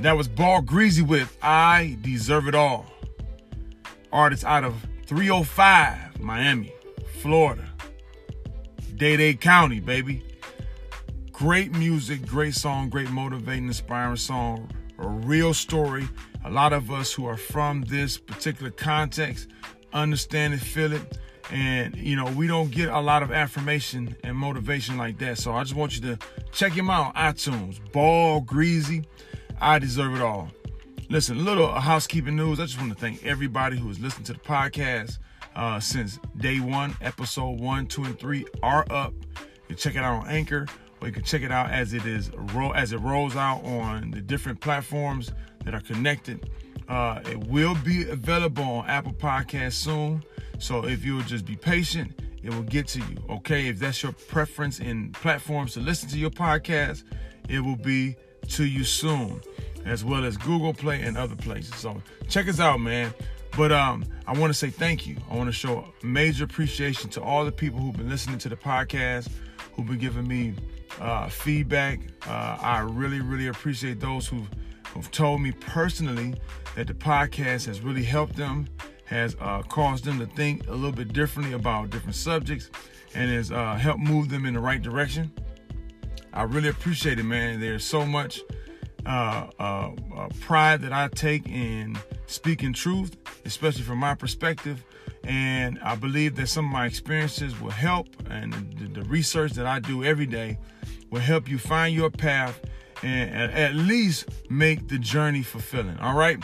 That was Ball Greasy with I Deserve It All. Artist out of 305, Miami, Florida. Dade Dade County, baby. Great music, great song, great motivating, inspiring song. A real story. A lot of us who are from this particular context understand it, feel it. And, you know, we don't get a lot of affirmation and motivation like that. So I just want you to check him out on iTunes. Ball Greasy. I deserve it all. Listen, little housekeeping news. I just want to thank everybody who has listened to the podcast uh, since day one. Episode one, two, and three are up. You can check it out on Anchor, or you can check it out as it is as it rolls out on the different platforms that are connected. Uh, it will be available on Apple Podcasts soon. So if you'll just be patient, it will get to you. Okay. If that's your preference in platforms to listen to your podcast, it will be to you soon, as well as Google Play and other places. So check us out, man. But um, I want to say thank you. I want to show major appreciation to all the people who've been listening to the podcast, who've been giving me uh, feedback. Uh, I really, really appreciate those who've, who've told me personally that the podcast has really helped them has uh, caused them to think a little bit differently about different subjects and has uh, helped move them in the right direction. I really appreciate it, man. There's so much uh, uh, uh, pride that I take in speaking truth, especially from my perspective. And I believe that some of my experiences will help, and the, the research that I do every day will help you find your path and at least make the journey fulfilling. All right.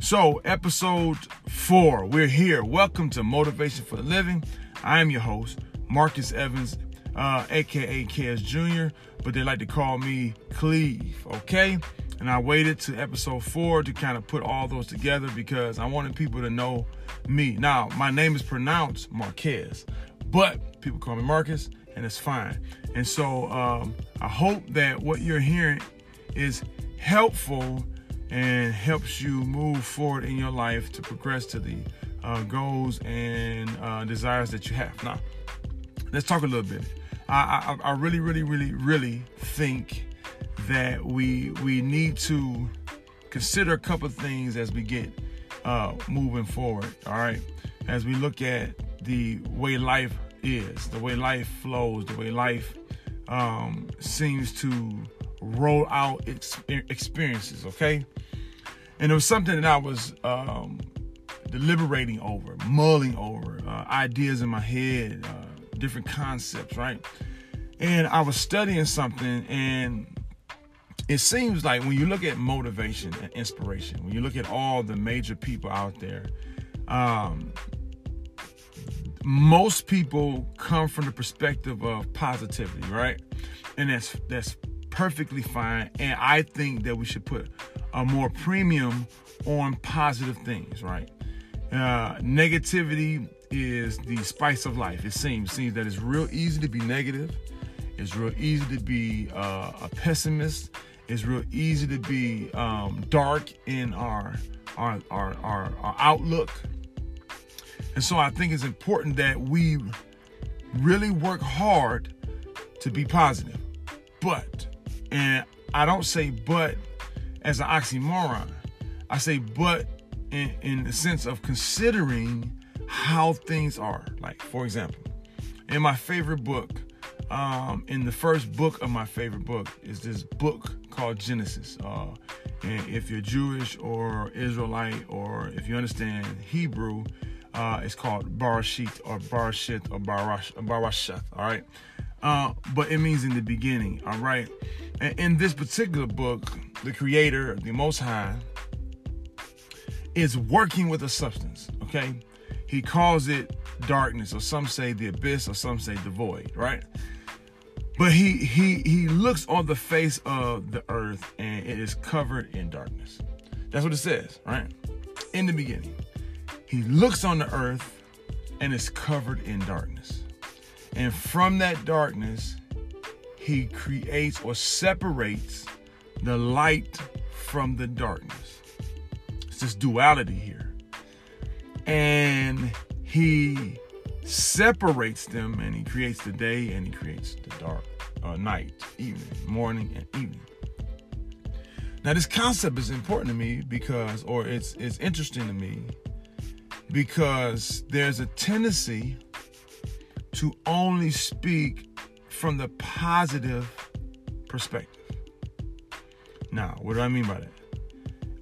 So, episode four, we're here. Welcome to Motivation for the Living. I am your host, Marcus Evans, uh, aka KS Jr., but they like to call me Cleve, okay? And I waited to episode four to kind of put all those together because I wanted people to know me. Now, my name is pronounced Marquez, but people call me Marcus, and it's fine. And so um, I hope that what you're hearing is helpful and helps you move forward in your life to progress to the uh, goals and uh, desires that you have. Now, let's talk a little bit. I, I, I really, really, really, really think that we we need to consider a couple things as we get uh, moving forward. All right, as we look at the way life is, the way life flows, the way life um, seems to roll out experiences. Okay, and it was something that I was um, deliberating over, mulling over, uh, ideas in my head, uh, different concepts, right? And I was studying something, and it seems like when you look at motivation and inspiration, when you look at all the major people out there, um, most people come from the perspective of positivity, right? And that's that's perfectly fine. And I think that we should put a more premium on positive things, right? Uh, negativity is the spice of life. It seems seems that it's real easy to be negative. It's real easy to be uh, a pessimist. It's real easy to be um, dark in our our, our our our outlook. And so I think it's important that we really work hard to be positive. But and I don't say but as an oxymoron. I say but in, in the sense of considering how things are. Like, for example, in my favorite book, um, in the first book of my favorite book is this book called Genesis. Uh, and if you're Jewish or Israelite, or if you understand Hebrew, uh, it's called Barashit or Barashit or Barash, Barashath. All right. Uh, but it means in the beginning, all right? And in this particular book, the creator, the Most High, is working with a substance, okay? He calls it darkness, or some say the abyss, or some say the void, right? But he he he looks on the face of the earth and it is covered in darkness. That's what it says, right? In the beginning. He looks on the earth and it's covered in darkness. And from that darkness, he creates or separates the light from the darkness. It's this duality here. And he separates them and he creates the day and he creates the dark, uh, night, evening, morning, and evening. Now, this concept is important to me because, or it's it's interesting to me because there's a tendency to only speak from the positive perspective. Now, what do I mean by that?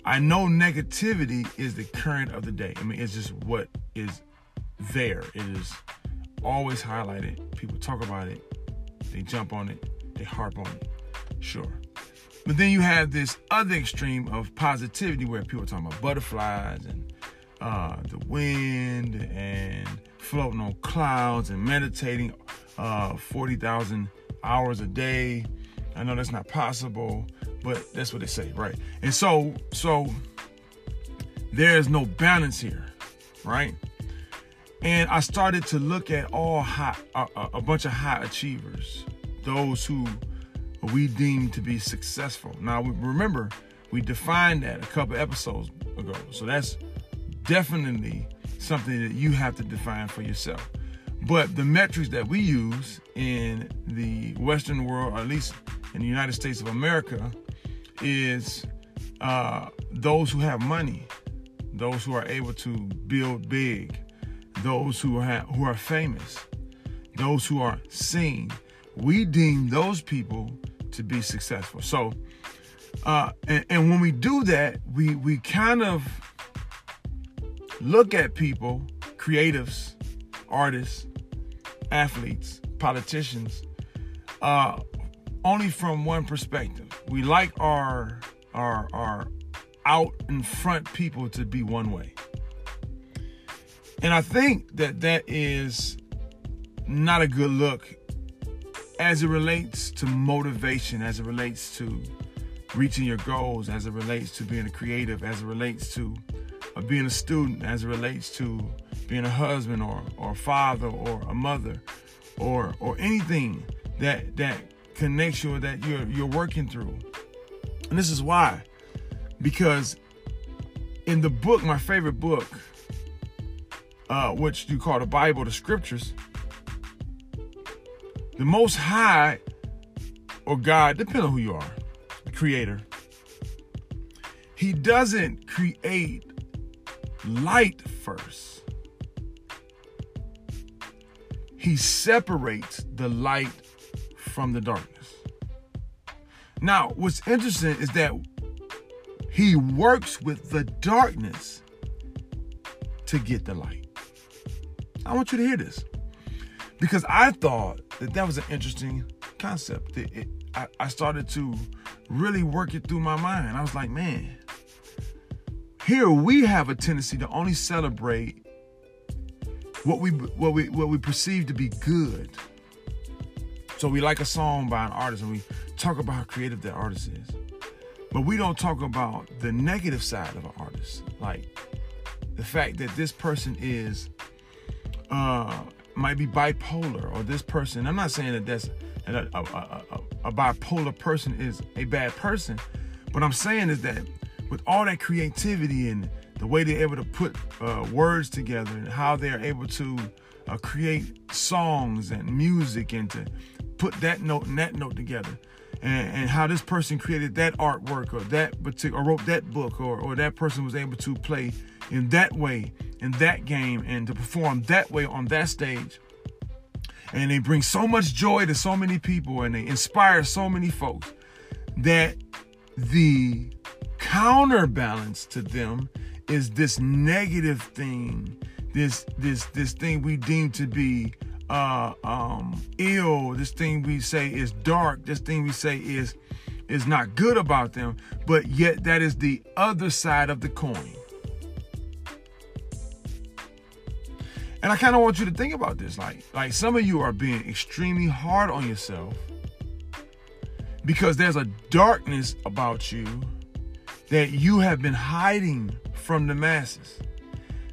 I know negativity is the current of the day. I mean, it's just what is there. It is always highlighted. People talk about it, they jump on it, they harp on it. Sure. But then you have this other extreme of positivity where people are talking about butterflies and uh, the wind and floating on clouds and meditating uh, 40,000 hours a day. I know that's not possible, but that's what they say, right? And so, so there is no balance here, right? And I started to look at all high, a, a bunch of high achievers, those who we deem to be successful. Now, remember, we defined that a couple episodes ago. So that's definitely something that you have to define for yourself. But the metrics that we use in the Western world, or at least in the United States of America, is uh, those who have money, those who are able to build big, those who are who are famous, those who are seen. We deem those people to be successful. So, uh, and, and when we do that, we we kind of look at people, creatives, artists, athletes, politicians, uh, only from one perspective. We like our our our out in front people to be one way. And I think that that is not a good look as it relates to motivation, as it relates to reaching your goals, as it relates to being a creative, as it relates to uh, being a student, as it relates to being a husband or, or a father or a mother or or anything that that connects you or that you're you're working through. And this is why. Because in the book, my favorite book, uh, which you call the Bible, the scriptures, the most high or God, depending on who you are, the creator, he doesn't create light first. He separates the light from the darkness. Now, what's interesting is that he works with the darkness to get the light. I want you to hear this because I thought that that was an interesting concept. It, it, I, I started to really work it through my mind. I was like, man, here we have a tendency to only celebrate what we what we what we perceive to be good. So we like a song by an artist and we talk about how creative that artist is. But we don't talk about the negative side of an artist. Like the fact that this person is uh might be bipolar or this person. I'm not saying that that's a, a, a, a bipolar person is a bad person. What I'm saying is that with all that creativity and the way they're able to put uh, words together and how they're able to uh, create songs and music and to put that note and that note together. And, and how this person created that artwork or that particular or wrote that book or, or that person was able to play in that way in that game and to perform that way on that stage. And they bring so much joy to so many people and they inspire so many folks that the counterbalance to them is this negative thing this this this thing we deem to be uh um ill. This thing we say is dark. This thing we say is is not good about them. But yet that is the other side of the coin. And i kind of want you to think about this like like some of you are being extremely hard on yourself because there's a darkness about you that you have been hiding from the masses.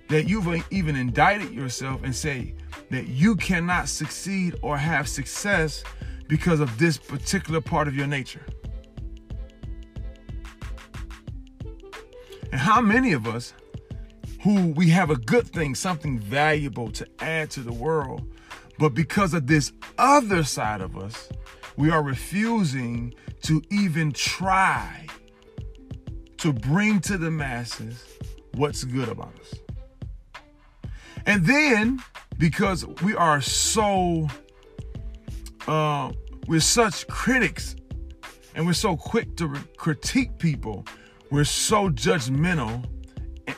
That you've even indicted yourself and say that you cannot succeed or have success because of this particular part of your nature. And how many of us who we have a good thing, something valuable to add to the world, but because of this other side of us, we are refusing to even try to bring to the masses what's good about us. And then, because we are so, uh, we're such critics and we're so quick to critique people, we're so judgmental,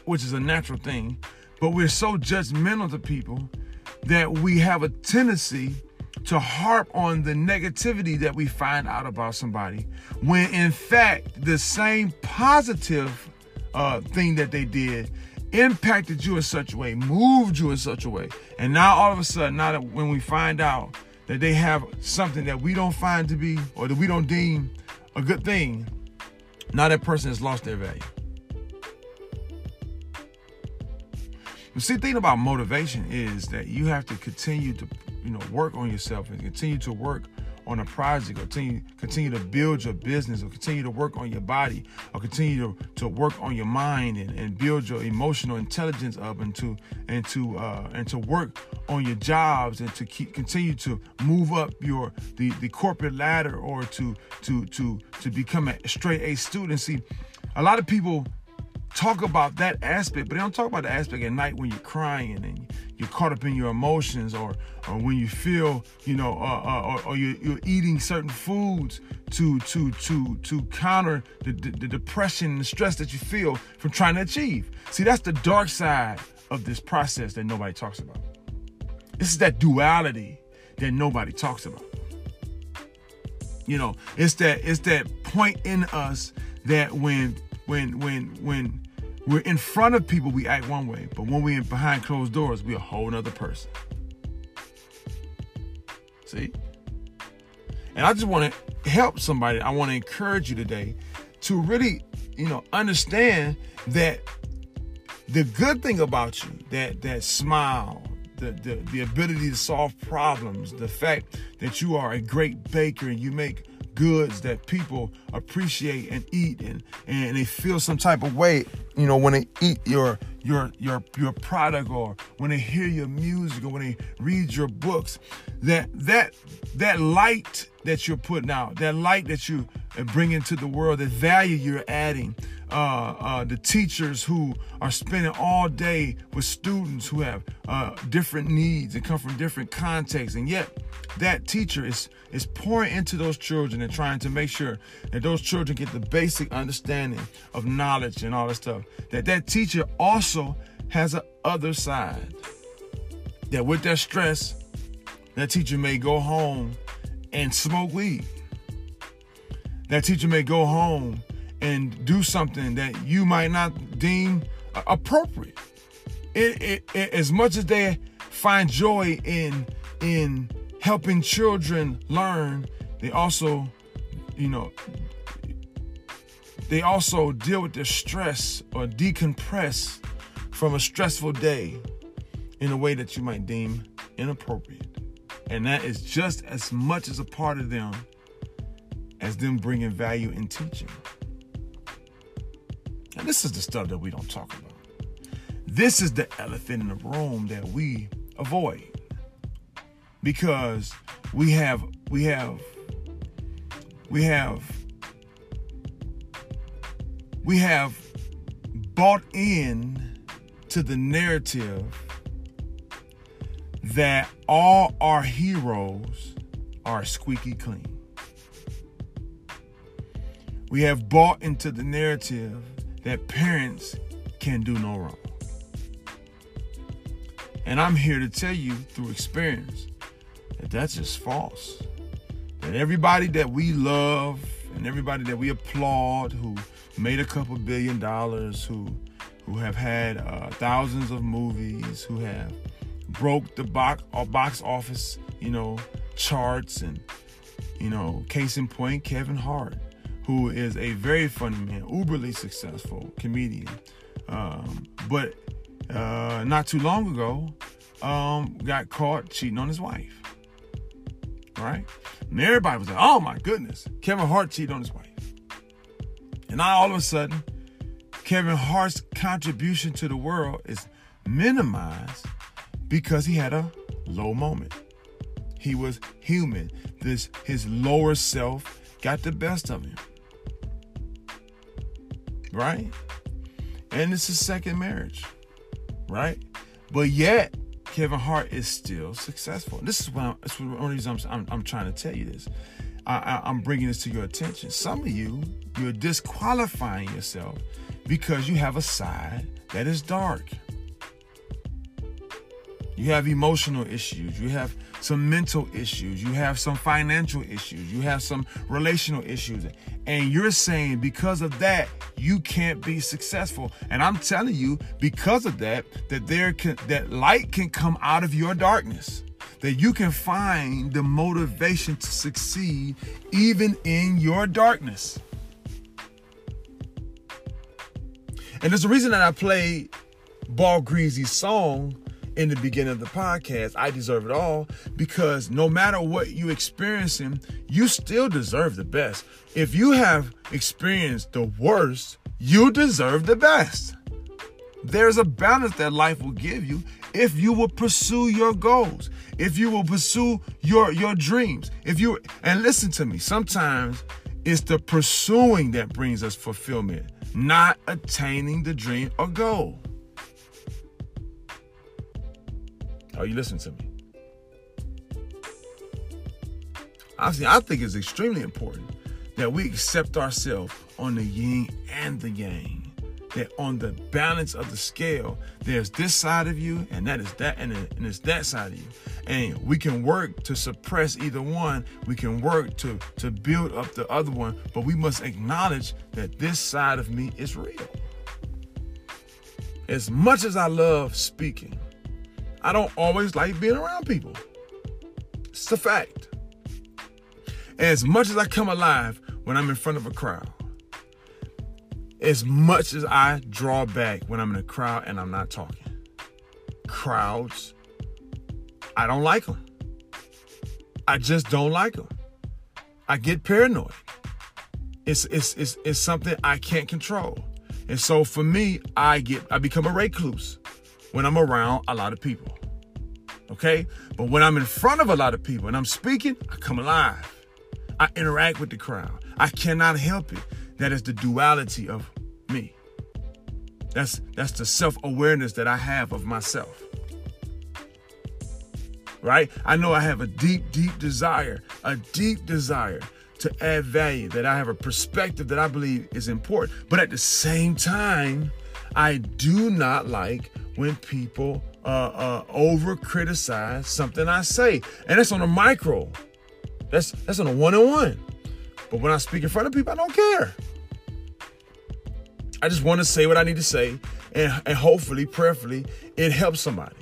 which is a natural thing, but we're so judgmental to people that we have a tendency to harp on the negativity that we find out about somebody when in fact the same positive uh, thing that they did impacted you in such a way, moved you in such a way. And now all of a sudden, now that when we find out that they have something that we don't find to be or that we don't deem a good thing, now that person has lost their value. The see, the thing about motivation is that you have to continue to, you know, work on yourself and continue to work on a project or continue, continue to build your business or continue to work on your body or continue to, to work on your mind and, and build your emotional intelligence up and to and to uh, and to work on your jobs and to keep continue to move up your the, the corporate ladder or to to to to become a straight A student. See, a lot of people talk about that aspect, but they don't talk about the aspect at night when you're crying and you're caught up in your emotions, or or when you feel, you know, uh, uh, or, or you're, you're, eating certain foods to to to to counter the, the, the depression and the stress that you feel from trying to achieve. See, that's the dark side of this process that nobody talks about. This is that duality that nobody talks about. You know, it's that it's that point in us that when when when when we're in front of people, we act one way, but when we're behind closed doors, we're a whole other person. See? And I just want to help somebody. I want to encourage you today to really, you know, understand that the good thing about you, that that smile, the, the, the ability to solve problems, the fact that you are a great baker and you make goods that people appreciate and eat and, and they feel some type of way, you know, when they eat your your your your product or when they hear your music or when they read your books, that that that light that you're putting out, that light that you bring into the world, that value you're adding, uh, uh, the teachers who are spending all day with students who have uh, different needs and come from different contexts, and yet that teacher is is pouring into those children and trying to make sure that those children get the basic understanding of knowledge and all that stuff. That that teacher also has a other side. That with that stress, that teacher may go home and smoke weed. That teacher may go home and do something that you might not deem appropriate. It, it, it, as much as they find joy in in helping children learn, they also, you know, they also deal with their stress or decompress from a stressful day in a way that you might deem inappropriate. And that is just as much as a part of them as them bringing value in teaching. And this is the stuff that we don't talk about. This is the elephant in the room that we avoid because we have we have we have we have bought in to the narrative that all our heroes are squeaky clean. We have bought into the narrative that parents can do no wrong. And I'm here to tell you through experience that that's just false. That everybody that we love and everybody that we applaud who made a couple billion dollars, who who have had uh, thousands of movies, who have broke the box or uh, box office, you know, charts and you know, case in point, Kevin Hart who is a very funny man, uberly successful comedian. Um, but uh, not too long ago, um, got caught cheating on his wife. Right? And everybody was like, oh my goodness, Kevin Hart cheated on his wife. And now all of a sudden, Kevin Hart's contribution to the world is minimized because he had a low moment. He was human. This his lower self got the best of him. Right? And it's his second marriage, right? But yet, Kevin Hart is still successful. This is what I'm, this is one of I'm, I'm, I'm trying to tell you this. I, I, I'm bringing this to your attention. Some of you, you're disqualifying yourself because you have a side that is dark. You have emotional issues. You have some mental issues. You have some financial issues. You have some relational issues. And you're saying because of that, you can't be successful. And I'm telling you, because of that, that there can that light can come out of your darkness. That you can find the motivation to succeed even in your darkness. And there's a reason that I played Ball Greasy's song in the beginning of the podcast, I deserve it all, because no matter what you experiencing, you still deserve the best. If you have experienced the worst, you deserve the best. There's a balance that life will give you if you will pursue your goals, if you will pursue your your dreams. If you and listen to me, sometimes it's the pursuing that brings us fulfillment, not attaining the dream or goal. Are you listening to me? Obviously, I think it's extremely important that we accept ourselves on the yin and the yang. That on the balance of the scale, there's this side of you, and that is that, and, and it's that side of you. And we can work to suppress either one. We can work to to build up the other one, but we must acknowledge that this side of me is real. As much as I love speaking, I don't always like being around people. It's a fact. As much as I come alive when I'm in front of a crowd, as much as I draw back when I'm in a crowd and I'm not talking. Crowds, I don't like them. I just don't like them. I get paranoid. It's, it's, it's, it's something I can't control. And so for me, I get I become a recluse when I'm around a lot of people. Okay? But when I'm in front of a lot of people and I'm speaking, I come alive. I interact with the crowd. I cannot help it. That is the duality of me. That's that's the self-awareness that I have of myself. Right? I know I have a deep, deep desire, a deep desire to add value, that I have a perspective that I believe is important. But at the same time, I do not like when people uh, uh, over criticize something I say, and that's on a micro. That's that's on a one on one. But when I speak in front of people, I don't care. I just want to say what I need to say, and, and hopefully, prayerfully, it helps somebody.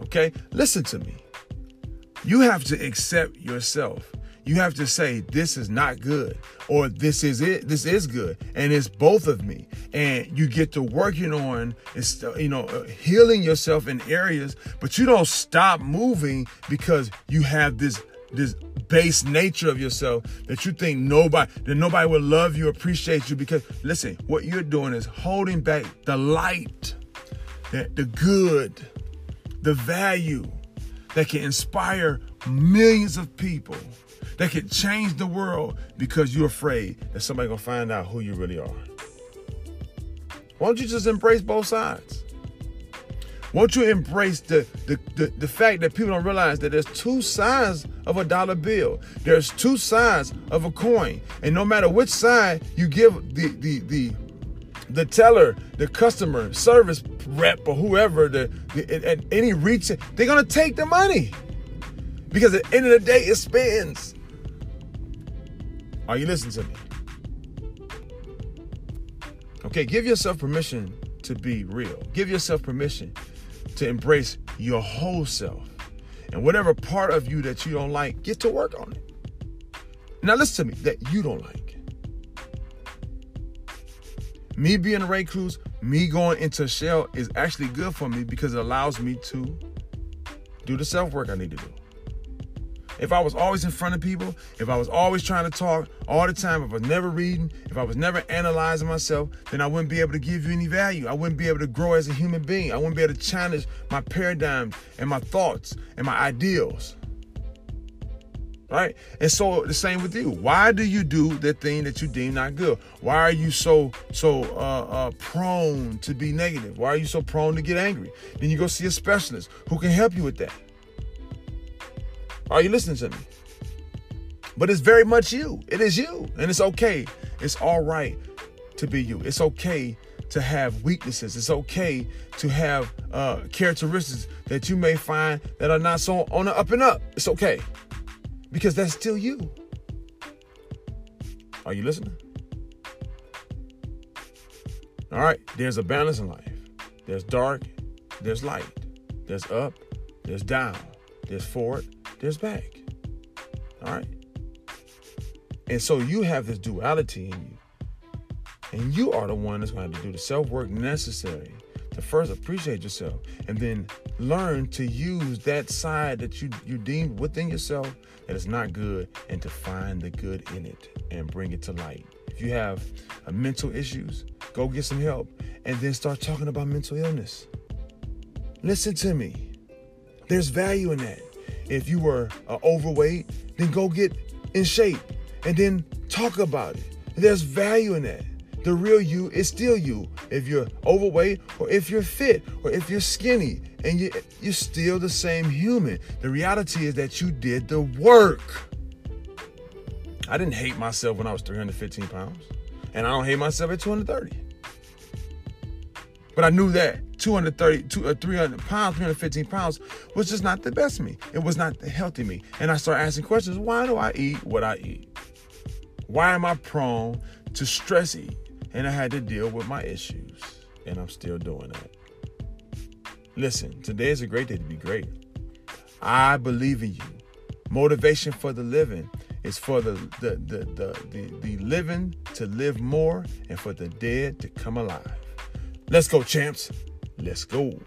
Okay, listen to me. You have to accept yourself you have to say this is not good or this is it this is good and it's both of me. And you get to working on you know healing yourself in areas but you don't stop moving because you have this this base nature of yourself that you think nobody that nobody will love you appreciate you because listen what you're doing is holding back the light that the good the value that can inspire millions of people that can change the world because you're afraid that somebody gonna find out who you really are. Why don't you just embrace both sides? Won't you embrace the, the, the, the, fact that people don't realize that there's two sides of a dollar bill. There's two sides of a coin. And no matter which side you give the the the the teller, the customer, service rep, or whoever, the, the at any reach, they're gonna take the money. Because at the end of the day, it spends. Are you listening to me? Okay, give yourself permission to be real. Give yourself permission to embrace your whole self. And whatever part of you that you don't like, get to work on it. Now, listen to me that you don't like. Me being a recluse, me going into shell is actually good for me because it allows me to do the self work I need to do. If I was always in front of people, if I was always trying to talk all the time, if I was never reading, if I was never analyzing myself, then I wouldn't be able to give you any value. I wouldn't be able to grow as a human being. I wouldn't be able to challenge my paradigms and my thoughts and my ideals. Right? And so the same with you. Why do you do the thing that you deem not good? Why are you so so uh, uh, prone to be negative? Why are you so prone to get angry? Then you go see a specialist who can help you with that. Are you listening to me? But it's very much you. It is you. And it's okay. It's all right to be you. It's okay to have weaknesses. It's okay to have uh, characteristics that you may find that are not so on the up and up. It's okay because that's still you. Are you listening? All right, there's a balance in life. There's dark, there's light, there's up, there's down, there's forward, there's back. All right. And so you have this duality in you. And you are the one that's going to to do the self work necessary to first appreciate yourself and then learn to use that side that you, you deem within yourself that is not good and to find the good in it and bring it to light. If you have uh, mental issues, go get some help and then start talking about mental illness. Listen to me. There's value in that. If you were uh, overweight, then go get in shape and then talk about it. There's value in that. The real you is still you. If you're overweight or if you're fit or if you're skinny and you, you're still the same human. The reality is that you did the work. I didn't hate myself when I was 315 pounds, and I don't hate myself at 230. But I knew that 230, two, uh, 300 pounds, 315 pounds was just not the best me. It was not the healthy me. And I started asking questions why do I eat what I eat? Why am I prone to stress eat? And I had to deal with my issues. And I'm still doing that. Listen, today is a great day to be great. I believe in you. Motivation for the living is for the the, the, the, the, the living to live more and for the dead to come alive. Let's go, champs. Let's go.